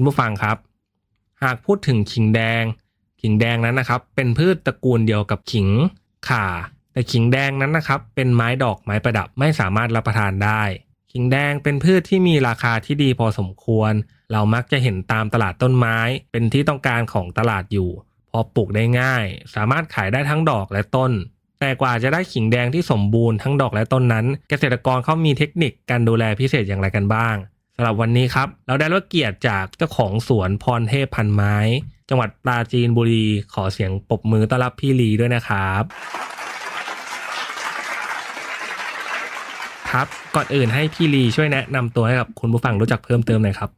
คุณผู้ฟังครับ หากพูดถึงขิงแดง ขิงแดงนั้นนะครับ เป็นพืชตระกูลเดียวกับขิงข่า แต่ขิงแดงนั้นนะครับ เป็นไม้ดอกไม้ประดับไม่สามารถรับประทานได้ ขิงแดงเป็นพืชที่มีราคาที่ดีพอสมควร เรามักจะเห็นตามตลาดต้นไม้ เป็นที่ต้องการของตลาดอยู่พอปลูกได้ง่าย สามารถขายได้ทั้งดอกและต้น แต่กว่าจะได้ขิงแดงที่สมบูรณ์ทั้งดอกและต้นนั้น เกษตรกรเขามีเทคนิคการดูแลพิเศษอย่างไรกันบ้างำหรับวันนี้ครับ เราได้รับเกียรติจากเจ้าของสวนพรเทพพันไม้ จังหวัดปราจีนบุรีขอเสียงปรบมือต้อนรับพี่ลีด้วยนะครับ ครับก่อนอื่นให้พี่ลีช่วยแนะนำตัวให้กับคุณผู้ฟังรู้จักเพิ่มเติมหน่อยครับ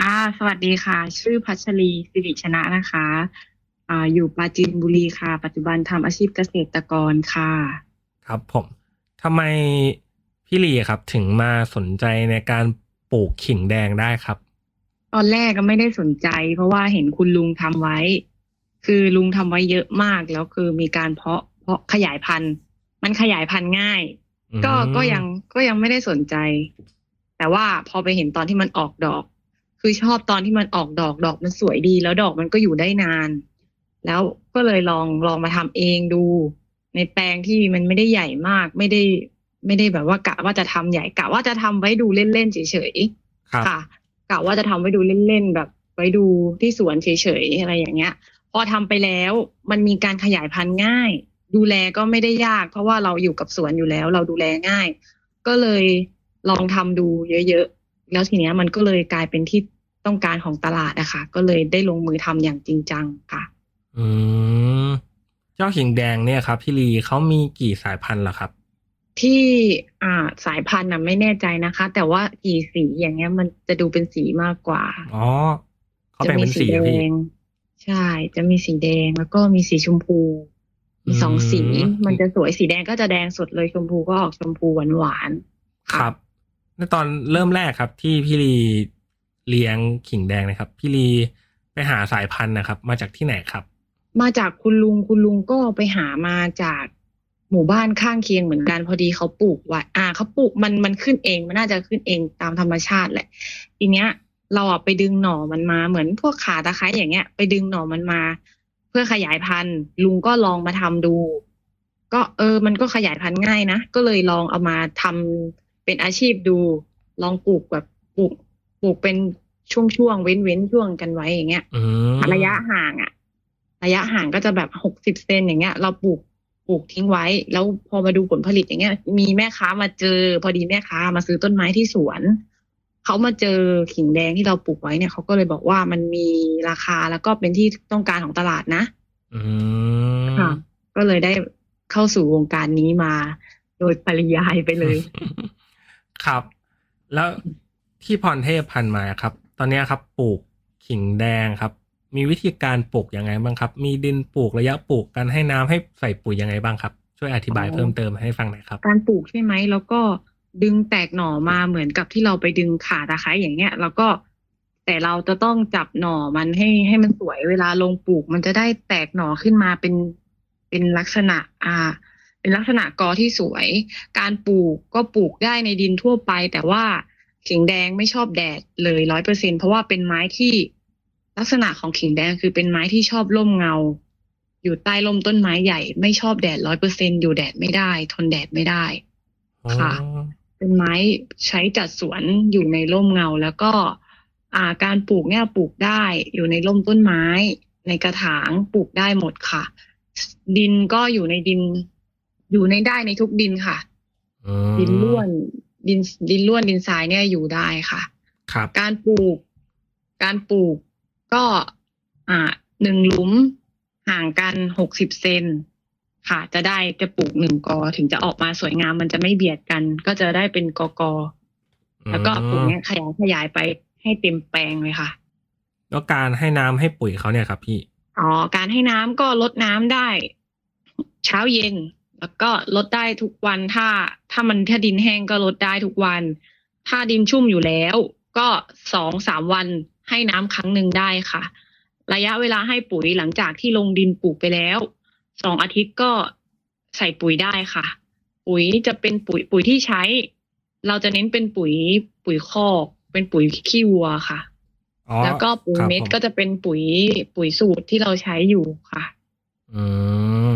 อ่าสวัสดีค่ะ ชื่อพัชรีสิริชนะนะคะอ่าอยู่ปราจีนบุรีค่ะ ปัจจุบันทำอาชีพเกษตรกรค่ะ ครับผมทำไมพี่ลีครับถึงมาสนใจในการ ปลูกขิงแดงได้ครับ ตอนแรกก็ไม่ได้สนใจ เพราะว่าเห็นคุณลุงทำไว้ คือลุงทำไว้เยอะมากแล้วคือมีการเพาะเพาะขยายพันธุ์ มันขยายพันธุ์ง่าย ก็อืมก็ยังก็ยังไม่ได้สนใจ แต่ว่าพอไปเห็นตอนที่มันออกดอก คือชอบตอนที่มันออกดอกดอกมันสวยดี แล้วดอกมันก็อยู่ได้นาน แล้วก็เลยลองลองมาทำเองดู ในแปลงที่มันไม่ได้ใหญ่มากไม่ได้ ไม่ได้แบบว่ากะว่าจะทำใหญ่กะว่าจะทำไว้ดูเล่นๆเฉยๆครับค่ะกะว่าจะทำไว้ดูเล่นๆแบบไว้ดูที่สวนเฉยๆอะไรอย่างเงี้ย พอทำไปแล้วมันมีการขยายพันธุ์ง่าย ดูแลก็ไม่ได้ยาก เพราะว่าเราอยู่กับสวนอยู่แล้ว เราดูแลง่าย ก็เลยลองทำดูเยอะๆแล้วทีเนี้ยมันก็เลยกลายเป็นที่ต้องการของตลาดอะค่ะก็เลยได้ลงมือทำอย่างจริงจังค่ะ อืมเจ้าขิงแดงเนี่ยครับ พี่ลีเขามีกี่สายพันธุ์เหรอครับ ที่อ่าสายพันธุ์น่ะไม่แน่ใจนะคะ แต่ว่ากี่สีอย่างเงี้ย มันจะดูเป็นสีมากกว่า อ๋อเขาแบ่งเป็นสีจะเหรอมีพี่แดงใช่ จะมีสีแดงแล้วก็มีสีชมพู มีสองสีอืมมันจะสวยสีแดงก็จะแดงสุดเลยชมพูก็ออกชมพูหวานหวานๆครับในตอนเริ่มแรกครับ ที่พี่ลีเลี้ยงขิงแดงนะครับ พี่ลีไปหาสายพันธุ์นะครับ มาจากที่ไหนครับ มาจากคุณลุงคุณลุงก็ไปหามาจาก หมู่บ้านข้างเคียงเหมือนกันพอดีเขาปลูกไว้อ่าเขาปลูกมันมันขึ้นเองมันน่าจะขึ้นเองตามธรรมชาติแหละ ทีเนี้ย เราอะไปดึงหน่อมันมาเหมือนพวกขาตะไคร้อย่างเงี้ย ไปดึงหน่อมันมา เพื่อขยายพันธุ์ ลุงก็ลองมาทำดู ก็เออ มันก็ขยายพันธุ์ง่ายนะก็เลยลองเอามาทำเป็นอาชีพดู ลองปลูกแบบปลูกปลูกเป็นช่วงๆเว้นเว้นช่วงกันไว้อย่างเงี้ยอืมระยะห่างอะระยะห่างก็จะแบบหกสิบเซนอย่างเงี้ย เราปลูกป ลูกทิ้งไว้ แล้วพอมาดูผลผลิตอย่างเงี้ย มีแม่ค้ามาเจอ พอดีแม่ค้ามาซื้อต้นไม้ที่สวนเขามาเจอขิงแดงที่เราปลูกไว้เนี่ยเขาก็เลยบอกว่ามันมีราคาแล้วก็เป็นที่ต้องการของตลาดนะอืมค่ะก็เลยได้เข้าสู่วงการนี้มา โดยปริยายไปเลย ครับ แล้วที่พรเทพพันธุ์มาครับ ตอนเนี้ยครับปลูกขิงแดงครับ มีวิธีการปลูกยังไงบ้างครับ มีดินปลูกระยะปลูกการให้น้ำให้ใส่ปุ๋ยยังไงบ้างครับ ช่วยอธิบายอ๋อเพิ่มเติมให้ฟังหน่อยครับ การปลูกใช่ไหมแล้วก็ดึงแตกหน่อมาเหมือนกับที่เราไปดึงขาตะไคร้อย่างเงี้ย แล้วก็แต่เราจะต้องจับหน่อมันให้ให้มันสวยเวลาลงปลูก มันจะได้แตกหน่อขึ้นมาเป็นเป็นลักษณะอ่า เป็นลักษณะกอที่สวย การปลูกก็ปลูกได้ในดินทั่วไป แต่ว่าขิงแดงไม่ชอบแดดเลยร้อยเปอร์เซ็นเพราะว่าเป็นไม้ที่ ลักษณะของขิงแดงคือเป็นไม้ที่ชอบร่มเงา อยู่ใต้ร่มต้นไม้ใหญ่ ไม่ชอบแดดร้อยเปอร์เซ็นอยู่แดดไม่ได้ ทนแดดไม่ได้ค่ะอ๋อเป็นไม้ใช้จัดสวนอยู่ในร่มเงา แล้วก็ อ่าการปลูกเนี่ยปลูกได้อยู่ในร่มต้นไม้ ในกระถางปลูกได้หมดค่ะ ดินก็อยู่ในดิน อยู่ในได้ในทุกดินค่ะอืมดินล้วน ดินดินล้วนดินทรายเนี่ยอยู่ได้ค่ะ ครับ การปลูก การปลูก ก็อ่าหนึ่งหลุมห่างกันหกสิบเซนค่ะ จะได้จะปลูกหนึ่งกอถึงจะออกมาสวยงามมันจะไม่เบียดกัน ก็จะได้เป็นกอกอแล้วก็ปลูกเนี้ยขยายขยายไปให้เต็มแปลงเลยค่ะ แล้วการให้น้ำให้ปุ๋ยเขาเนี่ยครับ พี่อ๋อการให้น้ำก็ลดน้ำได้ เช้าเย็น แล้วก็ลดได้ทุกวันถ้า ถ้ามันถ้าดินแห้งก็ลดได้ทุกวัน ถ้าดินชุ่มอยู่แล้ว ก็สองสามวัน ให้น้ำครั้งหนึ่งได้ค่ะ ระยะเวลาให้ปุ๋ยหลังจากที่ลงดินปลูกไปแล้วสองอาทิตย์ก็ใส่ปุ๋ยได้ค่ะ ปุ๋ยจะเป็นปุ๋ยปุ๋ยที่ใช้ เราจะเน้นเป็นปุ๋ยปุ๋ยคอกเป็นปุ๋ยขี้วัวค่ะอ๋อแล้วก็ปุ๋ยครับเม็ดผมก็จะเป็นปุ๋ยปุ๋ยสูตรที่เราใช้อยู่ค่ะ อืม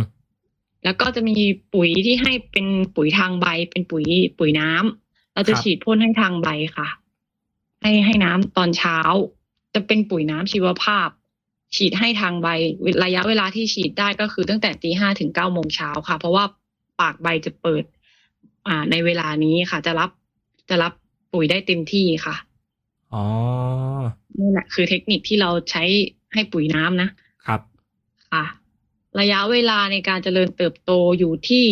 แล้วก็จะมีปุ๋ยที่ให้เป็นปุ๋ยทางใบ เป็นปุ๋ยปุ๋ยน้ำเราจะครับฉีดพ่นให้ทางใบค่ะ ให้ให้น้ำตอนเช้า จะเป็นปุ๋ยน้ำชีวภาพ ฉีดให้ทางใบระยะเวลาที่ฉีดได้ก็คือตั้งแต่ตีห้าถึงเก้าโมงเช้าค่ะ เพราะว่าปากใบจะเปิด อ่า ในเวลานี้ค่ะ จะรับจะรับปุ๋ยได้เต็มที่ค่ะอ๋อนี่แหละคือเทคนิคที่เราใช้ให้ปุ๋ยน้ำนะครับค่ะ ระยะเวลาในการเจริญเติบโตอยู่ที่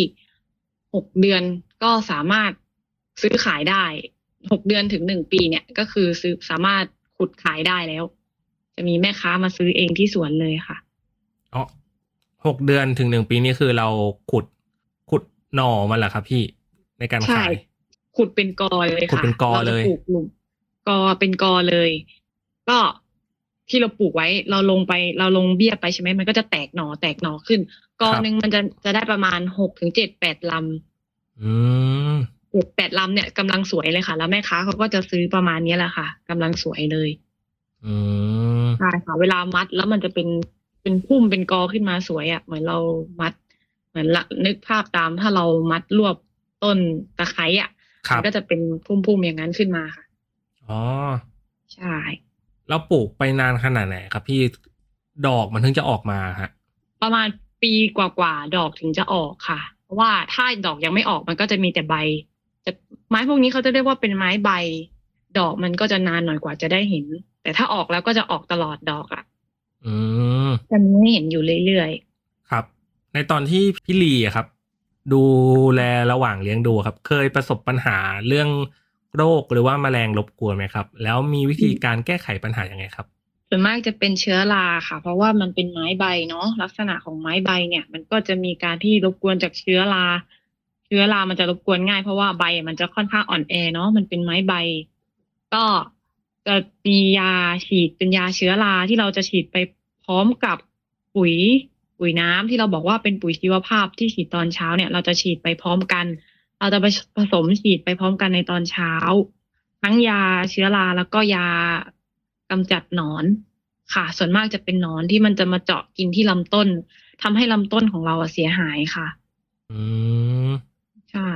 หกเดือนก็สามารถซื้อขายได้หกเดือนถึงหนึ่งปีเนี่ย ก็คือซื้อสามารถ ขุดขายได้แล้ว จะมีแม่ค้ามาซื้อเองที่สวนเลยค่ะอ๋อหกเดือนถึงหนึ่งปีนี่คือเราขุดขุดหน่อมันเหรอครับพี่ในการใช่ขายขุดเป็นกอเลยขุดค่ะเป็นกอราจะเลยปลูกหลุมกอเป็นกอเลย ก็ที่เราปลูกไว้ เราลงไปเราลงเบี้ยไปใช่ไหมมันก็จะแตกหน่อแตกหน่อขึ้น กอหนึ่งมันจะจะได้ประมาณหกถึงเจ็ดแปดลำอืม เจ็ดแปดลำเนี่ยกำลังสวยเลยค่ะ แล้วแม่ค้าเขาก็จะซื้อประมาณนี้แหละค่ะกำลังสวยเลยอืมใช่ค่ะเวลามัดแล้วมันจะเป็นเป็นพุ่มเป็นกอขึ้นมาสวยอะ่ะ เหมือนเรามัด เหมือนละนึกภาพตามถ้าเรามัดรวบต้นตะไคร้อะครับมันก็จะเป็นพุ่มๆอย่างนั้นขึ้นมาค่ะอ๋อใช่เราปลูกไปนานขนาดไหนครับพี่ดอกมันถึงจะออกมาฮะประมาณปีกว่าๆดอกถึงจะออกค่ะ เพราะว่าถ้าดอกยังไม่ออกมันก็จะมีแต่ใบ จะไม้พวกนี้เขาจะเรียกว่าเป็นไม้ใบ ดอกมันก็จะนานหน่อยกว่าจะได้เห็น แต่ถ้าออกแล้วก็จะออกตลอดดอกอะอืมจะมีให้เห็นอยู่เรื่อยครับ ในตอนที่พี่ลีอะครับ ดูแลระหว่างเลี้ยงดูครับ เคยประสบปัญหาเรื่องโรคหรือว่าแมลงรบกวนไหมครับ แล้วมีวิธีการแก้ไขปัญหายังไงครับๆส่วนมากจะเป็นเชื้อราค่ะ เพราะว่ามันเป็นไม้ใบเนาะลักษณะของไม้ใบเนี่ย มันก็จะมีการที่รบกวนจากเชื้อราเชื้อรามันจะรบกวนง่ายเพราะว่าใบมันจะค่อนข้างอ่อนแอเนาะมันเป็นไม้ใบ ก็จะมียาฉีดเป็นยาเชื้อราที่เราจะฉีดไปพร้อมกับปุ๋ยปุ๋ยน้ำที่เราบอกว่าเป็นปุ๋ยชีวภาพที่ฉีดตอนเช้าเนี่ย เราจะฉีดไปพร้อมกัน เราจะไปผสมฉีดไปพร้อมกันในตอนเช้า ทั้งยาเชื้อราแล้วก็ยากำจัดหนอน ค่ะ ส่วนมากจะเป็นหนอนที่มันจะมาเจาะกินที่ลำต้นทำให้ลำต้นของเราเสียหายค่ะ อืม ใช่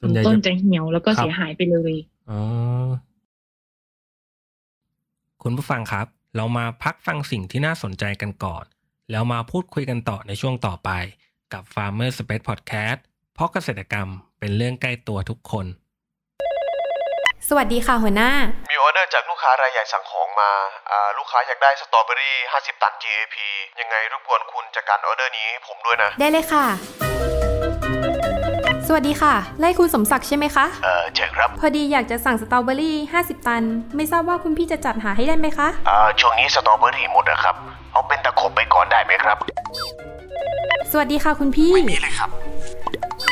ส่วนใหญ่ลำต้นจะจะเหี่ยวแล้วก็ครับเสียหายไปเลยอ๋อคุณผู้ฟังครับ เรามาพักฟังสิ่งที่น่าสนใจกันก่อน แล้วมาพูดคุยกันต่อในช่วงต่อไป กับ Farmer Space Podcast เพราะเกษตรกรรมเป็นเรื่องใกล้ตัวทุกคน สวัสดีค่ะหัวหน้า มีออเดอร์จากลูกค้ารายใหญ่สั่งของมาอ่าลูกค้าอยากได้สตรอเบอรี่ 50 ตัน GAP ยังไงรบกวนคุณจัดการออเดอร์นี้ให้ผมด้วยนะ ได้เลยค่ะส วัสดีค่ะ ไล่คุณสมศักดิ์ใช่ไหมคะ เออใช่ครับ พอดีอยากจะสั่งสตรอเบอรี่ 50 ตัน ไม่ทราบว่าคุณพี่จะจัดหาให้ได้ไหมคะ อ่า ช่วงนี้สตรอเบอรี่หมดนะครับ เอาเป็นตะขบไปก่อนได้ไหมครับ สวัสดีค่ะคุณพี่นี่เลยครับ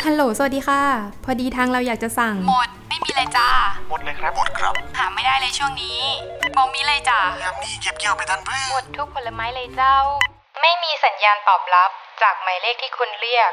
ฮัลโหล สวัสดีค่ะ พอดีทางเราอยากจะสั่ง หมด ไม่มีเลยจ้า หมดเลยครับ หมดครับ หาไม่ได้เลยช่วงนี้มองมีเลยจ้ายามนี้เก็บเกี่ยวไปทันเพื่หมดทุกผลไม้เลยเจ้า ไม่มีสัญญาณตอบรับจากหมายเลขที่คุณเรียก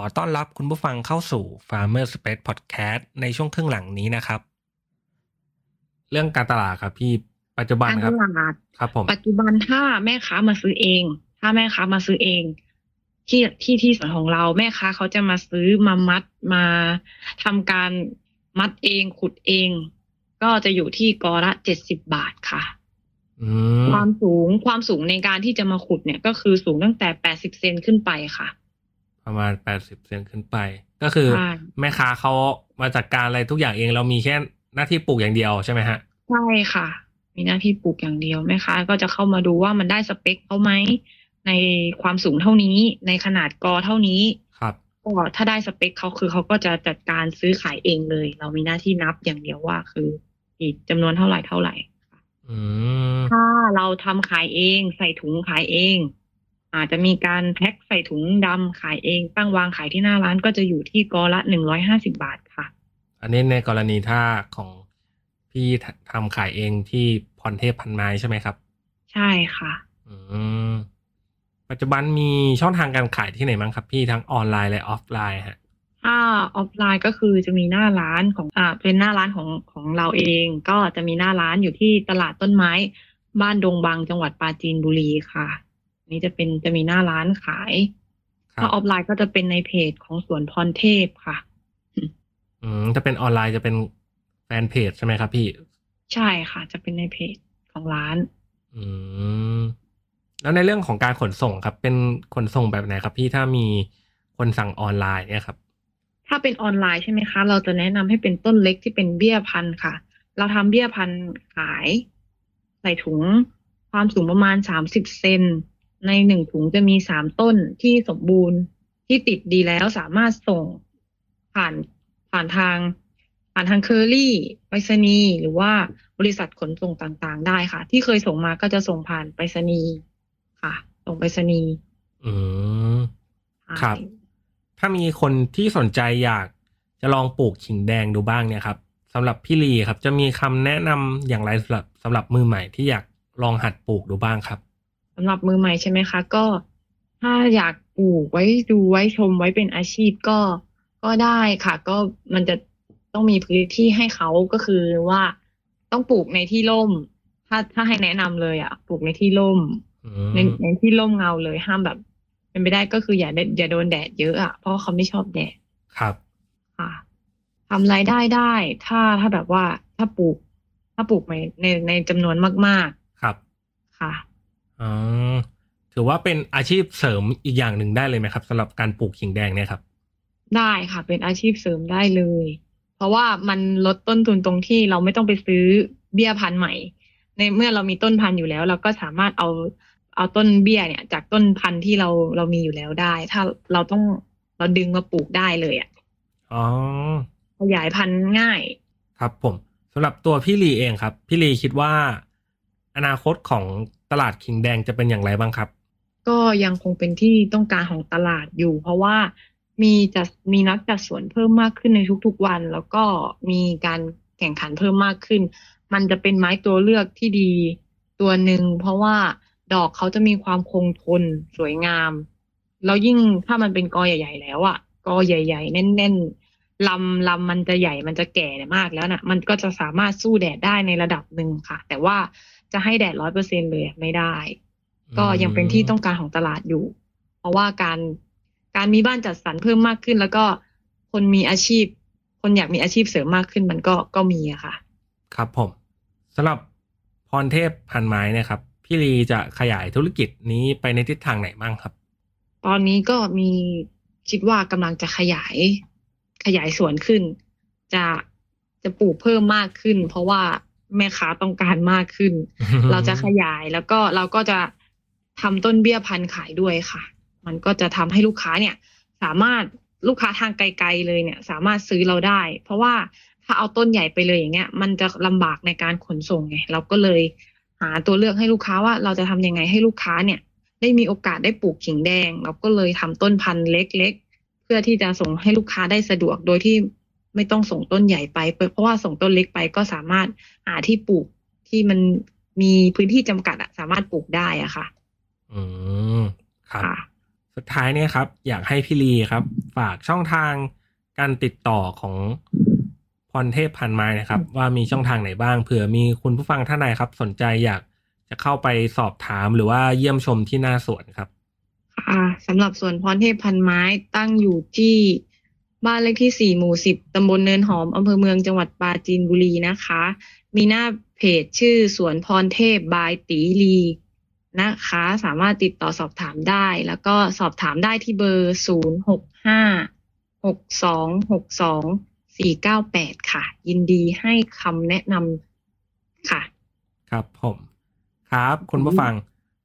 อต้อนรับคุณผู้ฟังเข้าสู่ Farmer Space Podcast ในช่วงครึ่งหลังนี้นะครับ เรื่องการตลาดครับพี่ปัจจุบันการคตรับลาดครับผมปัจจุบันถ้าแม่ค้ามาซื้อเอง ถ้าแม่ค้ามาซื้อเอง ที่ที่ที่สวนของเราแม่ค้าเขาจะมาซื้อมามัดมาทำการมัดเองขุดเอง ก็จะอยู่ที่กอละเจ็ดสิบบาทค่ะอืมความสูงความสูงในการที่จะมาขุดเนี่ย ก็คือสูงตั้งแต่แปดสิบเซนขึ้นไปค่ะ ประมาณแปดสิบเซนขึ้นไป ก็คือใช่แม่ค้าเขามาจัดการอะไรทุกอย่างเองเรามีแค่หน้าที่ปลูกอย่างเดียวใช่ไหมฮะใช่ค่ะ มีหน้าที่ปลูกอย่างเดียวแม่ค้าก็จะเข้ามาดูว่ามันได้สเปคเขาไหมในความสูงเท่านี้ ในขนาดกอเท่านี้ครับก็ถ้าได้สเปคเขาคือเขาก็จะจัดการซื้อขายเองเลย เรามีหน้าที่นับอย่างเดียวว่าคือกี่จำนวนเท่าไหร่เท่าไหร่อืมถ้าเราทำขายเองใส่ถุงขายเอง อาจจะมีการแพ็คใส่ถุงดำขายเอง ตั้งวางขายที่หน้าร้านก็จะอยู่ที่กอละหนึ่งร้อยห้าสิบาทค่ะ อันนี้ในกรณีถ้าของพี่ททำขายเองที่พรเทพพันไม้ใช่ไหมครับ ใช่ค่ะ อืมปัจจุบันมีช่องทางการขายที่ไหนบ้างครับพี่ทั้งออนไลน์และออฟไลน์ฮะถ้าออฟไลน์ก็คือจะมีหน้าร้านของอ่าเป็นหน้าร้านของของเราเอง ก็จะมีหน้าร้านอยู่ที่ตลาดต้นไม้ บ้านดงบางจังหวัดปราจีนบุรีค่ะอั นนี้จะเป็นจะมีหน้าร้านขายครับถ้าออนไลน์ก็จะเป็นในเพจของสวนพรเทพค่ะ อืมจะเป็นออนไลน์จะเป็นแฟนเพจใช่ไหมครับพี่ ใช่ค่ะ จะเป็นในเพจของร้าน อืมแล้วในเรื่องของการขนส่งครับ เป็นขนส่งแบบไหนครับ พี่ถ้ามีคนสั่งออนไลน์เนี่ยครับถ้าเป็นออนไลน์ใช่ไหมคะ เราจะแนะนำให้เป็นต้นเล็กที่เป็นเบี้ยพันธุ์ค่ะ เราทำเบี้ยพันธุ์ขาย ใส่ถุงความสูงประมาณสามสิบเซน ในหนึ่งถุงจะมีสามต้นที่สมบูรณ์ที่ติดดีแล้วสามารถส่งผ่านผ่านทาง ผ่านทางเคอรี่ไปรษณีย์หรือว่าบริษัทขนส่งต่างๆ ได้ค่ะ ที่เคยส่งมาก็จะส่งผ่านไปรษณีย์ค่ะ ส่งไปรษณีย์อืมใช่ครับ ถ้ามีคนที่สนใจอยากจะลองปลูกขิงแดงดูบ้างเนี่ยครับสำหรับพี่ลีครับ จะมีคำแนะนำอย่างไรสำหรับสำหรับมือใหม่ที่อยากลองหัดปลูกดูบ้างครับ สำหรับมือใหม่ใช่ไหมคะ ก็ถ้าอยากปลูกไว้ดูไว้ชมไว้เป็นอาชีพก็ก็ได้ค่ะ ก็มันจะต้องมีพื้นที่ให้เขาก็คือว่าต้องปลูกในที่ร่ม ถ้าถ้าให้แนะนำเลยอะปลูกในที่ร่มอืในมในที่ร่มเงาเลยห้ามแบบ เป็นไปได้ก็คืออย่าได้อย่าโดนแดดเยอะอะเพราะว่าเขาไม่ชอบแดดครับค่ะทำรายได้ได้ ถ้าถ้าแบบว่าถ้าปลูก ถ้าปลูกในในในจำนวนมากครับๆค่ะ อ๋อถือว่าเป็นอาชีพเสริมอีกอย่างหนึ่งได้เลยไหมครับสำหรับการปลูกขิงแดงเนี่ยครับ ได้ค่ะ เป็นอาชีพเสริมได้เลย เพราะว่ามันลดต้นทุนตรงที่เราไม่ต้องไปซื้อเบี้ยพันธุ์ใหม่ ในเมื่อเรามีต้นพันธุ์อยู่แล้ว เราก็สามารถเอาเอาต้นเบี้ยเนี่ย จากต้นพันธุ์ที่เราเรามีอยู่แล้วได้ ถ้าเราต้องเราดึงมาปลูกได้เลยอะอ๋อขยายพันธุ์ง่าย ครับผมสำหรับตัวพี่ลีเองครับ พี่ลีคิดว่า อนาคตของ ตลาดขิงแดงจะเป็นอย่างไรบ้างครับ ก็ยังคงเป็นที่ต้องการของตลาดอยู่ เพราะว่ามีจัดมีนักจัดสวนเพิ่มมากขึ้นในทุกๆวัน แล้วก็มีการแข่งขันเพิ่มมากขึ้น มันจะเป็นไม้ตัวเลือกที่ดีตัวหนึ่งเพราะว่าดอกเขาจะมีความคงทนสวยงาม แล้วยิ่งถ้ามันเป็นกอใหญ่ ๆ แล้วอะกอใหญ่ ๆ แน่นๆลำลำมันจะใหญ่มันจะแก่มากแล้วน่ะ มันก็จะสามารถสู้แดดได้ในระดับหนึ่งค่ะ แต่ว่า จะให้แดดร้อยเปอร์เซ็นเลยไม่ได้ ก็ยังเป็นที่ต้องการของตลาดอยู่ เพราะว่าการการมีบ้านจัดสรรเพิ่มมากขึ้น แล้วก็คนมีอาชีพ คนอยากมีอาชีพเสริมมากขึ้นมันก็ก็มีอะค่ะ ครับผมสำหรับพรเทพพันไม้เนะครับ พี่ลีจะขยายธุรกิจนี้ไปในทิศทางไหนบ้างครับ ตอนนี้ก็มีคิดว่ากำลังจะขยายขยายสวนขึ้น จะจะปลูกเพิ่มมากขึ้น เพราะว่า แม่ค้าต้องการมากขึ้น เราจะขยายแล้วก็เราก็จะทำต้นเบี้ยพันธุ์ขายด้วยค่ะ มันก็จะทำให้ลูกค้าเนี่ย สามารถลูกค้าทางไกลๆเลยเนี่ย สามารถซื้อเราได้ เพราะว่าถ้าเอาต้นใหญ่ไปเลยอย่างเงี้ย มันจะลำบากในการขนส่งไงเราก็เลยหาตัวเลือกให้ลูกค้าว่าเราจะทำยังไงให้ลูกค้าเนี่ย ได้มีโอกาสได้ปลูกขิงแดง เราก็เลยทำต้นพันธุ์เล็ก ๆ เพื่อที่จะส่งให้ลูกค้าได้สะดวกโดยที่ ไม่ต้องส่งต้นใหญ่ไป เพราะว่าส่งต้นเล็กไปก็สามารถหาที่ปลูกที่มันมีพื้นที่จำกัดอะสามารถปลูกได้อะค่ะ อืมครับค่ะสุดท้ายเนี่ยครับ อยากให้พี่ลีครับ ฝากช่องทางการติดต่อของพรเทพพันไม้นะครับ ว่ามีช่องทางไหนบ้างเผื่อมีคุณผู้ฟังท่านใดครับ สนใจอยากจะเข้าไปสอบถามหรือว่าเยี่ยมชมที่หน้าสวนครับ ค่ะสำหรับสวนพรเทพพันไม้ตั้งอยู่ที่ บ้านเลขที่สี่หมู่สิบตำบลเนินหอม อำเภอเมืองจังหวัดปราจีนบุรีนะคะ มีหน้าเพจชื่อสวนพรเทพบายตีลีนะคะ สามารถติดต่อสอบถามได้ แล้วก็สอบถามได้ที่เบอร์ศูนย์หกห้าหกสองหกสองสี่เก้าแปดค่ะ ยินดีให้คำแนะนำค่ะ ครับผม ครับคุณผู้ฟัง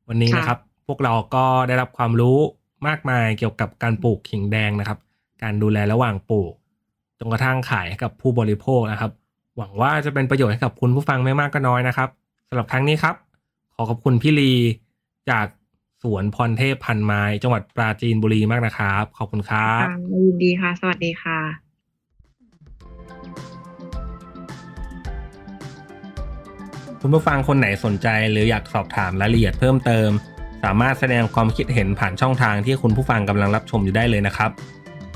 วันนี้ค่ะนะครับ พวกเราก็ได้รับความรู้มากมายเกี่ยวกับการปลูกขิงแดงนะครับ การดูแลระหว่างปลูกจนกระทั่งขายให้กับผู้บริโภคนะครับ หวังว่าจะเป็นประโยชน์ให้กับคุณผู้ฟังไม่มากก็น้อยนะครับสำหรับครั้งนี้ครับ ขอขอบคุณพี่ลีจากสวนพรเทพพันไม้ จังหวัดปราจีนบุรีมากนะครับ ขอบคุณครับค่ะยินดีค่ะ สวัสดีค่ะ คุณผู้ฟังคนไหนสนใจหรืออยากสอบถามรายละเอียดเพิ่มเติม สามารถแสดงความคิดเห็นผ่านช่องทางที่คุณผู้ฟังกำลังรับชมอยู่ได้เลยนะครับ